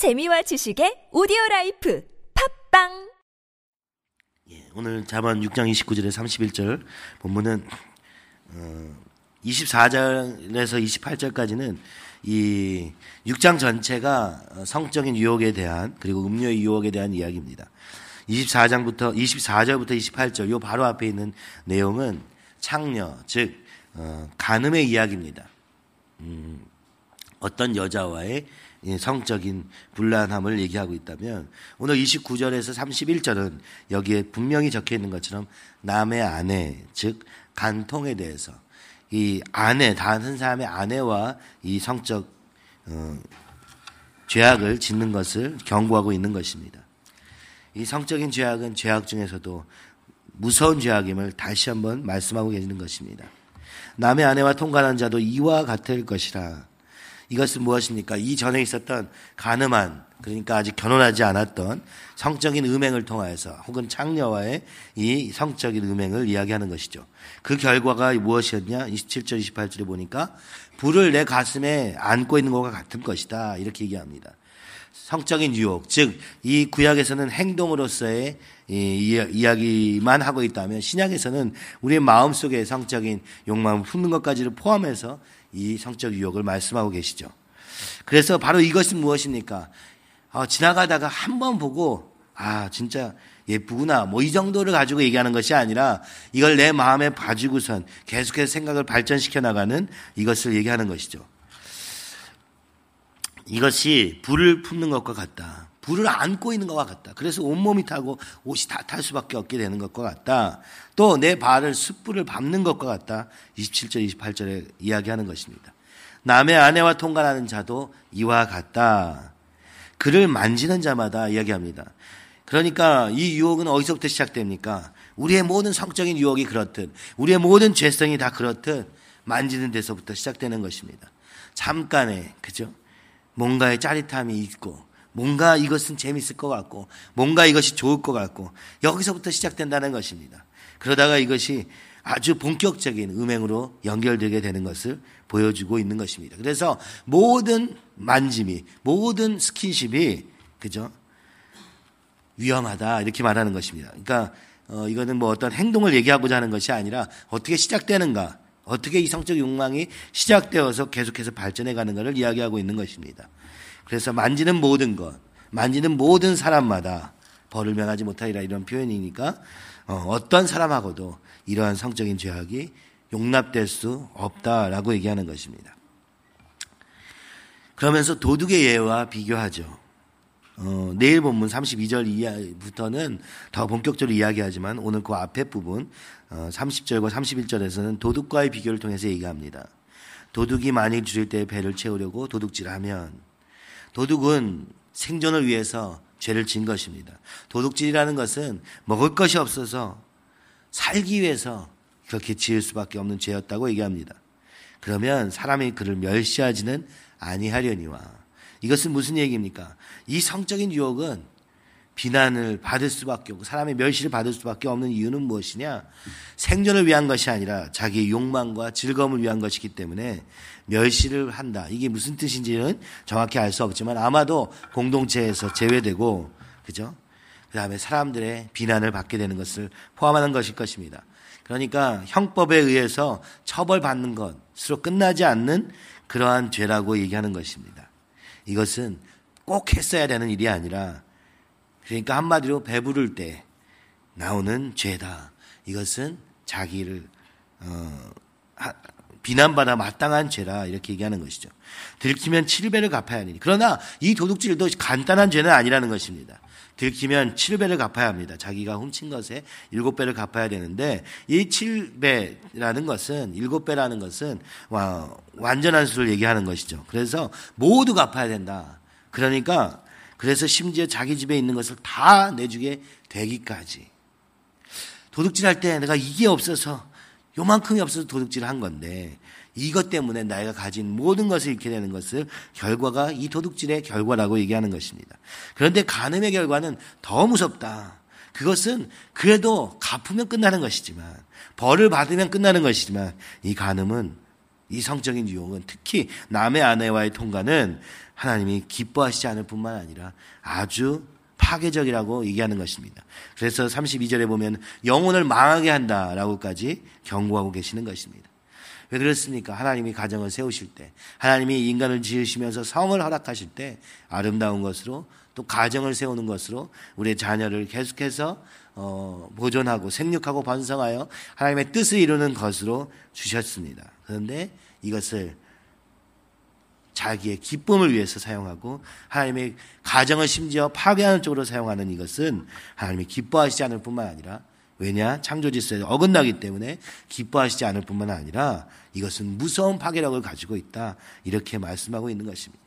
재미와 지식의 오디오 라이프 팟빵 예, 오늘 잠언 6장 29절에 31절 본문은 어, 24절에서 28절까지는 이 6장 전체가 성적인 유혹에 대한 그리고 음녀의 유혹에 대한 이야기입니다. 24장부터 24절부터 28절 요 바로 앞에 있는 내용은 창녀 즉 어, 간음의 이야기입니다. 음, 어떤 여자와의 성적인 불란함을 얘기하고 있다면 오늘 29절에서 31절은 여기에 분명히 적혀 있는 것처럼 남의 아내 즉 간통에 대해서 이 아내 다른 사람의 아내와 이 성적 어, 죄악을 짓는 것을 경고하고 있는 것입니다. 이 성적인 죄악은 죄악 중에서도 무서운 죄악임을 다시 한번 말씀하고 계시는 것입니다. 남의 아내와 통관한 자도 이와 같을 것이라. 이것은 무엇입니까? 이 전에 있었던 가늠한 그러니까 아직 결혼하지 않았던 성적인 음행을 통하여서 혹은 창녀와의 이 성적인 음행을 이야기하는 것이죠. 그 결과가 무엇이었냐? 27절, 28절에 보니까 불을 내 가슴에 안고 있는 것과 같은 것이다. 이렇게 얘기합니다. 성적인 유혹, 즉, 이 구약에서는 행동으로서의 이야기만 하고 있다면 신약에서는 우리의 마음 속에 성적인 욕망을 품는 것까지를 포함해서 이 성적 유혹을 말씀하고 계시죠. 그래서 바로 이것은 무엇입니까? 어, 지나가다가 한 번 보고 아 진짜 예쁘구나 뭐 이 정도를 가지고 얘기하는 것이 아니라 이걸 내 마음에 봐주고선 계속해서 생각을 발전시켜 나가는 이것을 얘기하는 것이죠. 이것이 불을 품는 것과 같다. 불을 안고 있는 것과 같다. 그래서 온몸이 타고 옷이 다 탈 수밖에 없게 되는 것과 같다. 또 내 발을 숯불을 밟는 것과 같다. 27절, 28절에 이야기하는 것입니다. 남의 아내와 통관하는 자도 이와 같다. 그를 만지는 자마다 이야기합니다. 그러니까 이 유혹은 어디서부터 시작됩니까? 우리의 모든 성적인 유혹이 그렇듯, 우리의 모든 죄성이 다 그렇듯 만지는 데서부터 시작되는 것입니다. 잠깐의, 그죠? 뭔가의 짜릿함이 있고, 뭔가 이것은 재밌을 것 같고, 뭔가 이것이 좋을 것 같고, 여기서부터 시작된다는 것입니다. 그러다가 이것이 아주 본격적인 음행으로 연결되게 되는 것을 보여주고 있는 것입니다. 그래서 모든 만짐이, 모든 스킨십이, 그죠? 위험하다. 이렇게 말하는 것입니다. 그러니까, 어, 이거는 뭐 어떤 행동을 얘기하고자 하는 것이 아니라 어떻게 시작되는가, 어떻게 이 성적 욕망이 시작되어서 계속해서 발전해 가는 것을 이야기하고 있는 것입니다. 그래서 만지는 모든 것, 만지는 모든 사람마다 벌을 명하지 못하리라 이런 표현이니까 어, 어떤 사람하고도 이러한 성적인 죄악이 용납될 수 없다라고 얘기하는 것입니다. 그러면서 도둑의 예와 비교하죠. 어, 내일 본문 32절 이하부터는 더 본격적으로 이야기하지만 오늘 그 앞에 부분 어, 30절과 31절에서는 도둑과의 비교를 통해서 얘기합니다. 도둑이 만일 줄일 때 배를 채우려고 도둑질하면 도둑은 생존을 위해서 죄를 진 것입니다. 도둑질이라는 것은 먹을 것이 없어서 살기 위해서 그렇게 지을 수밖에 없는 죄였다고 얘기합니다. 그러면 사람이 그를 멸시하지는 아니하려니와 이것은 무슨 얘기입니까? 이 성적인 유혹은 비난을 받을 수밖에 없고 사람의 멸시를 받을 수밖에 없는 이유는 무엇이냐? 생존을 위한 것이 아니라 자기의 욕망과 즐거움을 위한 것이기 때문에 멸시를 한다. 이게 무슨 뜻인지는 정확히 알 수 없지만 아마도 공동체에서 제외되고 그죠? 그다음에 사람들의 비난을 받게 되는 것을 포함하는 것일 것입니다. 그러니까 형법에 의해서 처벌받는 것으로 끝나지 않는 그러한 죄라고 얘기하는 것입니다. 이것은 꼭 했어야 되는 일이 아니라 그러니까 한마디로 배부를 때 나오는 죄다. 이것은 자기를 어, 비난받아 마땅한 죄라 이렇게 얘기하는 것이죠. 들키면 7배를 갚아야 하니. 그러나 이 도둑질도 간단한 죄는 아니라는 것입니다. 들키면 7배를 갚아야 합니다. 자기가 훔친 것에 7배를 갚아야 되는데 이 7배라는 것은 7배라는 것은 완전한 수를 얘기하는 것이죠. 그래서 모두 갚아야 된다. 그러니까 그래서 심지어 자기 집에 있는 것을 다 내주게 되기까지. 도둑질 할 때 내가 이게 없어서 요만큼이 없어서 도둑질을 한 건데 이것 때문에 나이가 가진 모든 것을 잃게 되는 것을 결과가 이 도둑질의 결과라고 얘기하는 것입니다. 그런데 간음의 결과는 더 무섭다. 그것은 그래도 갚으면 끝나는 것이지만 벌을 받으면 끝나는 것이지만 이 간음은 이 성적인 유혹은 특히 남의 아내와의 통과는 하나님이 기뻐하시지 않을 뿐만 아니라 아주 파괴적이라고 얘기하는 것입니다. 그래서 32절에 보면 영혼을 망하게 한다라고까지 경고하고 계시는 것입니다. 왜 그렇습니까? 하나님이 가정을 세우실 때, 하나님이 인간을 지으시면서 성을 허락하실 때 아름다운 것으로 또 가정을 세우는 것으로 우리의 자녀를 계속해서 어, 보존하고 생육하고 번성하여 하나님의 뜻을 이루는 것으로 주셨습니다. 그런데 이것을 자기의 기쁨을 위해서 사용하고 하나님의 가정을 심지어 파괴하는 쪽으로 사용하는 이것은 하나님이 기뻐하시지 않을 뿐만 아니라 왜냐 창조 질서에 어긋나기 때문에 기뻐하시지 않을 뿐만 아니라 이것은 무서운 파괴력을 가지고 있다 이렇게 말씀하고 있는 것입니다.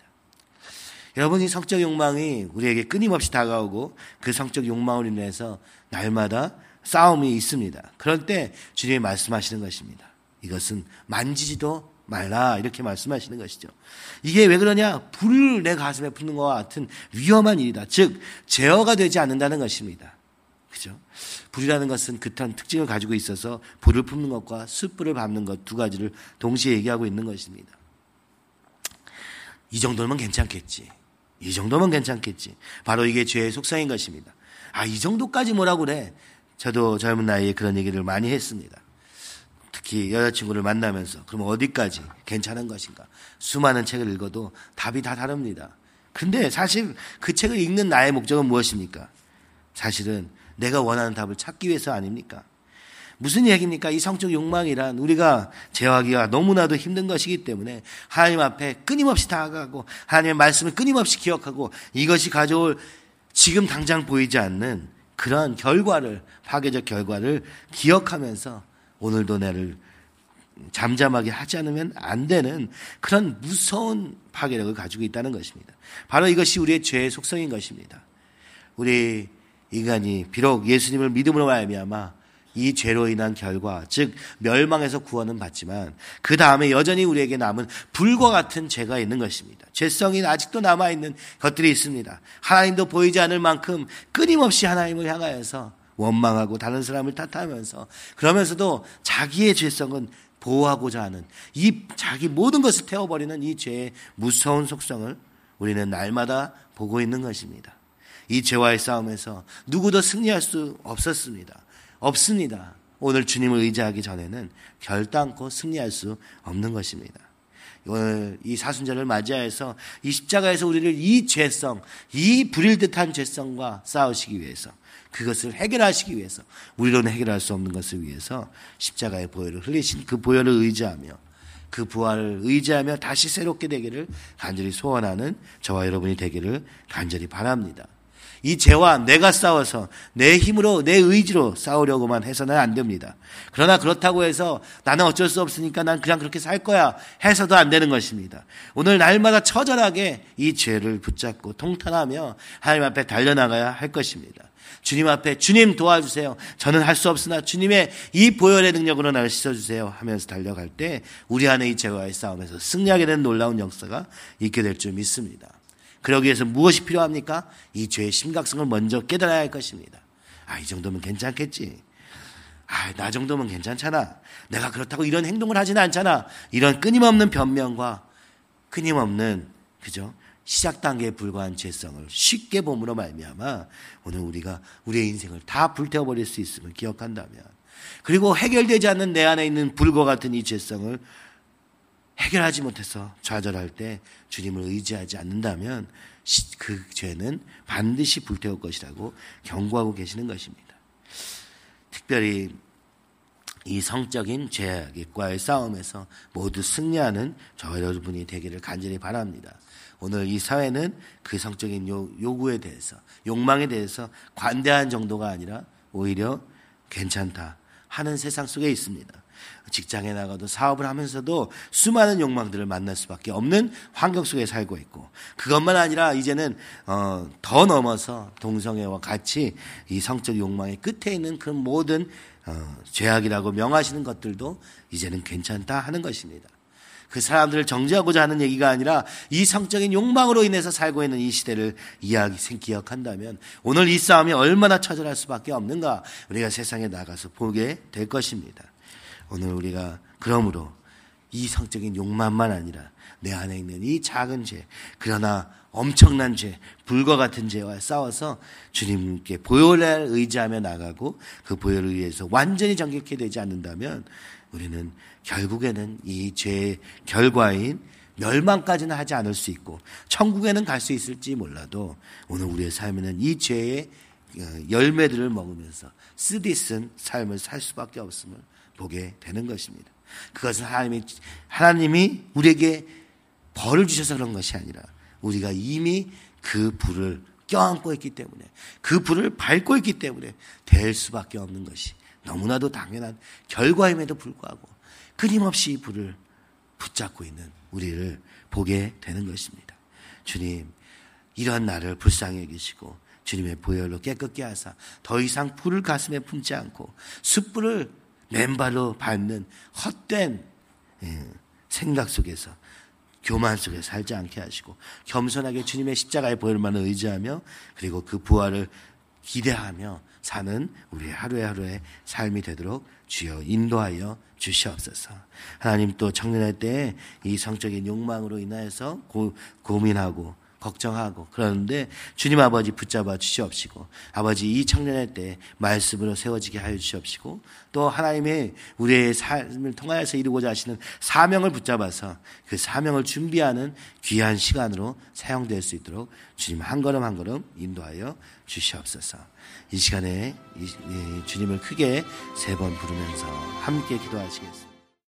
여러분 이 성적 욕망이 우리에게 끊임없이 다가오고 그 성적 욕망을 인해서 날마다 싸움이 있습니다. 그럴 때 주님이 말씀하시는 것입니다. 이것은 만지지도 말라 이렇게 말씀하시는 것이죠. 이게 왜 그러냐? 불을 내 가슴에 붓는 것과 같은 위험한 일이다. 즉 제어가 되지 않는다는 것입니다. 그죠? 불이라는 것은 그한 특징을 가지고 있어서 불을 품는 것과 숯불을 밟는 것 두 가지를 동시에 얘기하고 있는 것입니다. 이 정도면 괜찮겠지. 이 정도면 괜찮겠지. 바로 이게 죄의 속성인 것입니다. 아, 이 정도까지 뭐라고 그래? 저도 젊은 나이에 그런 얘기를 많이 했습니다. 특히 여자친구를 만나면서 그럼 어디까지 괜찮은 것인가? 수많은 책을 읽어도 답이 다 다릅니다. 근데 사실 그 책을 읽는 나의 목적은 무엇입니까? 사실은 내가 원하는 답을 찾기 위해서 아닙니까? 무슨 얘기입니까? 이 성적 욕망이란 우리가 제어하기가 너무나도 힘든 것이기 때문에 하나님 앞에 끊임없이 다가가고 하나님의 말씀을 끊임없이 기억하고 이것이 가져올 지금 당장 보이지 않는 그런 결과를 파괴적 결과를 기억하면서 오늘도 나를 잠잠하게 하지 않으면 안 되는 그런 무서운 파괴력을 가지고 있다는 것입니다. 바로 이것이 우리의 죄의 속성인 것입니다. 우리 인간이 비록 예수님을 믿음으로 말미암아 이 죄로 인한 결과, 즉 멸망에서 구원은 받지만 그 다음에 여전히 우리에게 남은 불과 같은 죄가 있는 것입니다. 죄성이 아직도 남아 있는 것들이 있습니다. 하나님도 보이지 않을 만큼 끊임없이 하나님을 향하여서 원망하고 다른 사람을 탓하면서 그러면서도 자기의 죄성은 보호하고자 하는 이 자기 모든 것을 태워버리는 이 죄의 무서운 속성을 우리는 날마다 보고 있는 것입니다. 이 죄와의 싸움에서 누구도 승리할 수 없었습니다. 없습니다. 오늘 주님을 의지하기 전에는 결단코 승리할 수 없는 것입니다. 오늘 이 사순절을 맞이해서 이 십자가에서 우리를 이 죄성, 이 불일 듯한 죄성과 싸우시기 위해서 그것을 해결하시기 위해서 우리로는 해결할 수 없는 것을 위해서 십자가의 보혈을 흘리신 그 보혈을 의지하며 그 부활을 의지하며 다시 새롭게 되기를 간절히 소원하는 저와 여러분이 되기를 간절히 바랍니다. 이 죄와 내가 싸워서 내 힘으로 내 의지로 싸우려고만 해서는 안 됩니다. 그러나 그렇다고 해서 나는 어쩔 수 없으니까 난 그냥 그렇게 살 거야 해서도 안 되는 것입니다. 오늘 날마다 처절하게 이 죄를 붙잡고 통탄하며 하나님 앞에 달려나가야 할 것입니다. 주님 앞에 주님 도와주세요. 저는 할 수 없으나 주님의 이 보혈의 능력으로 나를 씻어주세요 하면서 달려갈 때 우리 안에 이 죄와의 싸움에서 승리하게 된 놀라운 역사가 있게 될 줄 믿습니다. 그러기 위해서 무엇이 필요합니까? 이 죄의 심각성을 먼저 깨달아야 할 것입니다. 아, 이 정도면 괜찮겠지. 아, 나 정도면 괜찮잖아. 내가 그렇다고 이런 행동을 하지는 않잖아. 이런 끊임없는 변명과 끊임없는 그죠? 시작 단계에 불과한 죄성을 쉽게 봄으로 말미암아 오늘 우리가 우리의 인생을 다 불태워 버릴 수 있음을 기억한다면 그리고 해결되지 않는 내 안에 있는 불과 같은 이 죄성을 해결하지 못해서 좌절할 때 주님을 의지하지 않는다면 그 죄는 반드시 불태울 것이라고 경고하고 계시는 것입니다. 특별히 이 성적인 죄과의 싸움에서 모두 승리하는 저 여러분이 되기를 간절히 바랍니다. 오늘 이 사회는 그 성적인 요구에 대해서, 욕망에 대해서 관대한 정도가 아니라 오히려 괜찮다 하는 세상 속에 있습니다. 직장에 나가도 사업을 하면서도 수많은 욕망들을 만날 수밖에 없는 환경 속에 살고 있고 그것만 아니라 이제는 어, 더 넘어서 동성애와 같이 이 성적 욕망의 끝에 있는 그런 모든 어, 죄악이라고 명하시는 것들도 이제는 괜찮다 하는 것입니다. 그 사람들을 정지하고자 하는 얘기가 아니라 이 성적인 욕망으로 인해서 살고 있는 이 시대를 이야기, 기억한다면 오늘 이 싸움이 얼마나 처절할 수밖에 없는가 우리가 세상에 나가서 보게 될 것입니다. 오늘 우리가 그러므로 이 성적인 욕망만 아니라 내 안에 있는 이 작은 죄, 그러나 엄청난 죄, 불과 같은 죄와 싸워서 주님께 보혈을 의지하며 나가고 그 보혈을 위해서 완전히 정결케 되지 않는다면 우리는 결국에는 이 죄의 결과인 멸망까지는 하지 않을 수 있고 천국에는 갈 수 있을지 몰라도 오늘 우리의 삶에는 이 죄의 어, 열매들을 먹으면서 쓰디쓴 삶을 살 수밖에 없음을 보게 되는 것입니다. 그것은 하나님이 하나님이 우리에게 벌을 주셔서 그런 것이 아니라 우리가 이미 그 불을 껴안고 있기 때문에 그 불을 밟고 있기 때문에 될 수밖에 없는 것이 너무나도 당연한 결과임에도 불구하고 끊임없이 이 불을 붙잡고 있는 우리를 보게 되는 것입니다. 주님, 이러한 나를 불쌍히 여기시고 주님의 보혈로 깨끗게 하사 더 이상 불을 가슴에 품지 않고 숯불을 맨발로 밟는 헛된 예, 생각 속에서 교만 속에 살지 않게 하시고 겸손하게 주님의 십자가의 보혈만을 의지하며 그리고 그 부활을 기대하며 사는 우리의 하루의 하루의 삶이 되도록 주여 인도하여 주시옵소서. 하나님 또 청년할 때 이 성적인 욕망으로 인하여서 고, 고민하고 걱정하고 그러는데 주님 아버지 붙잡아 주시옵시고 아버지 이 청년의 때 말씀으로 세워지게 하여 주시옵시고 또 하나님의 우리의 삶을 통하여서 이루고자 하시는 사명을 붙잡아서 그 사명을 준비하는 귀한 시간으로 사용될 수 있도록 주님 한 걸음 한 걸음 인도하여 주시옵소서. 이 시간에 주님을 크게 세 번 부르면서 함께 기도하시겠습니다.